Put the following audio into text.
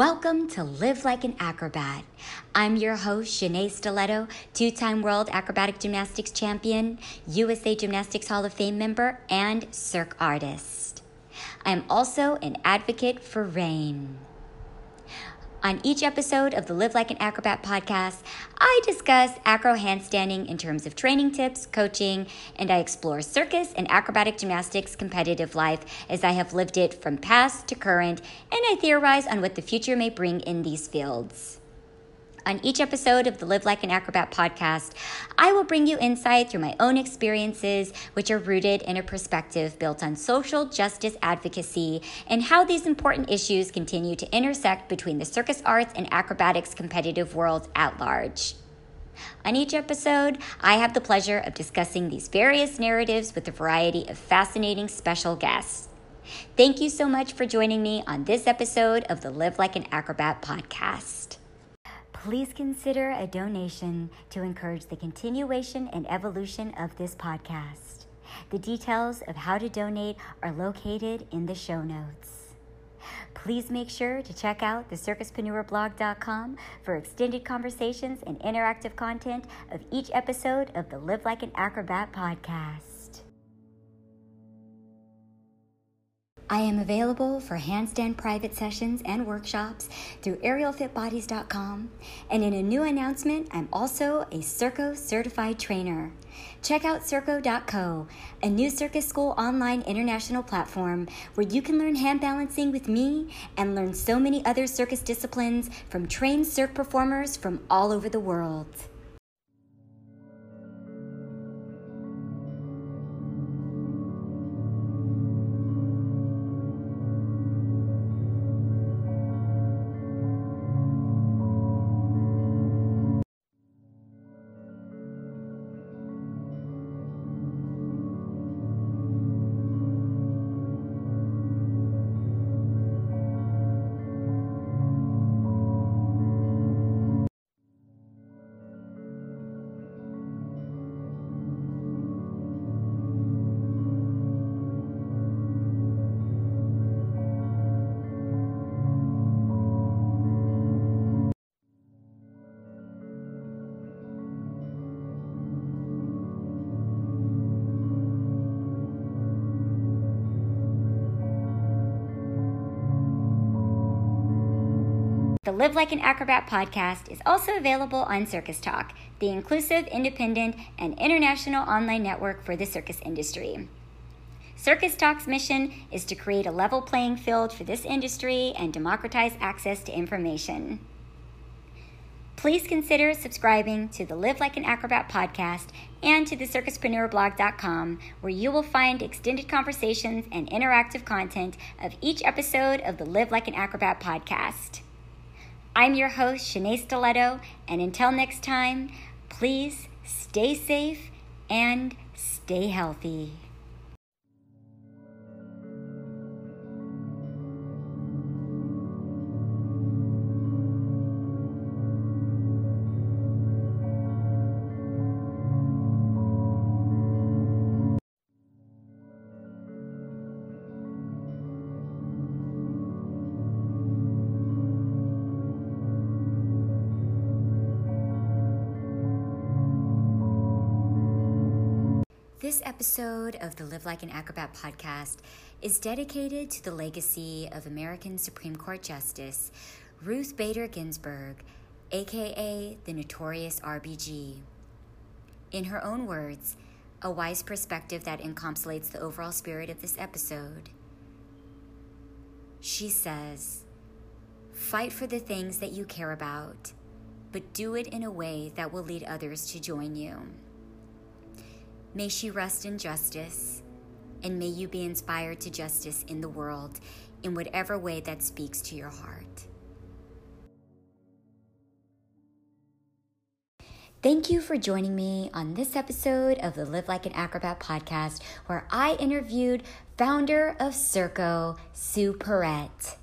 Welcome to Live Like an Acrobat. I'm your host, Shenea Stiletto, two time World Acrobatic Gymnastics Champion, USA Gymnastics Hall of Fame member, and Cirque artist. I'm also an advocate for rain. On each episode of the Live Like an Acrobat podcast, I discuss acro handstanding in terms of training tips, coaching, and I explore circus and acrobatic gymnastics competitive life as I have lived it from past to current, and I theorize on what the future may bring in these fields. On each episode of the Live Like an Acrobat podcast, I will bring you insight through my own experiences, which are rooted in a perspective built on social justice advocacy and how these important issues continue to intersect between the circus arts and acrobatics competitive world at large. On each episode, I have the pleasure of discussing these various narratives with a variety of fascinating special guests. Thank you so much for joining me on this episode of the Live Like an Acrobat podcast please consider a donation to encourage the continuation and evolution of this podcast. The details of how to donate are located in the show notes. Please make sure to check out the circuspreneurblog.com for extended conversations and interactive content of each episode of the Live Like an Acrobat podcast. I am available for handstand private sessions and workshops through aerialfitbodies.com. And in a new announcement, I'm also a Cirqo certified trainer. Check out Cirqo.co, a new circus school online international platform where you can learn hand balancing with me and learn so many other circus disciplines from trained Cirque performers from all over the world. The Live Like an Acrobat podcast is also available on Circus Talk, the inclusive, independent, and international online network for the circus industry. Circus Talk's mission is to create a level playing field for this industry and democratize access to information. Please consider subscribing to the Live Like an Acrobat podcast and to the circuspreneurblog.com, where you will find extended conversations and interactive content of each episode of the Live Like an Acrobat podcast. I'm your host, Shenea Stiletto, and until next time, please stay safe and stay healthy. This episode of the Live Like an Acrobat podcast is dedicated to the legacy of American Supreme Court Justice Ruth Bader Ginsburg, aka the notorious RBG. In her own words, a wise perspective that encapsulates the overall spirit of this episode. She says, Fight for the things that you care about, but do it in a way that will lead others to join you. May she rest in justice, and may you be inspired to justice in the world in whatever way that speaks to your heart. Thank you for joining me on this episode of the Live Like an Acrobat podcast, where I interviewed founder of Cirqo, Sue Porrett.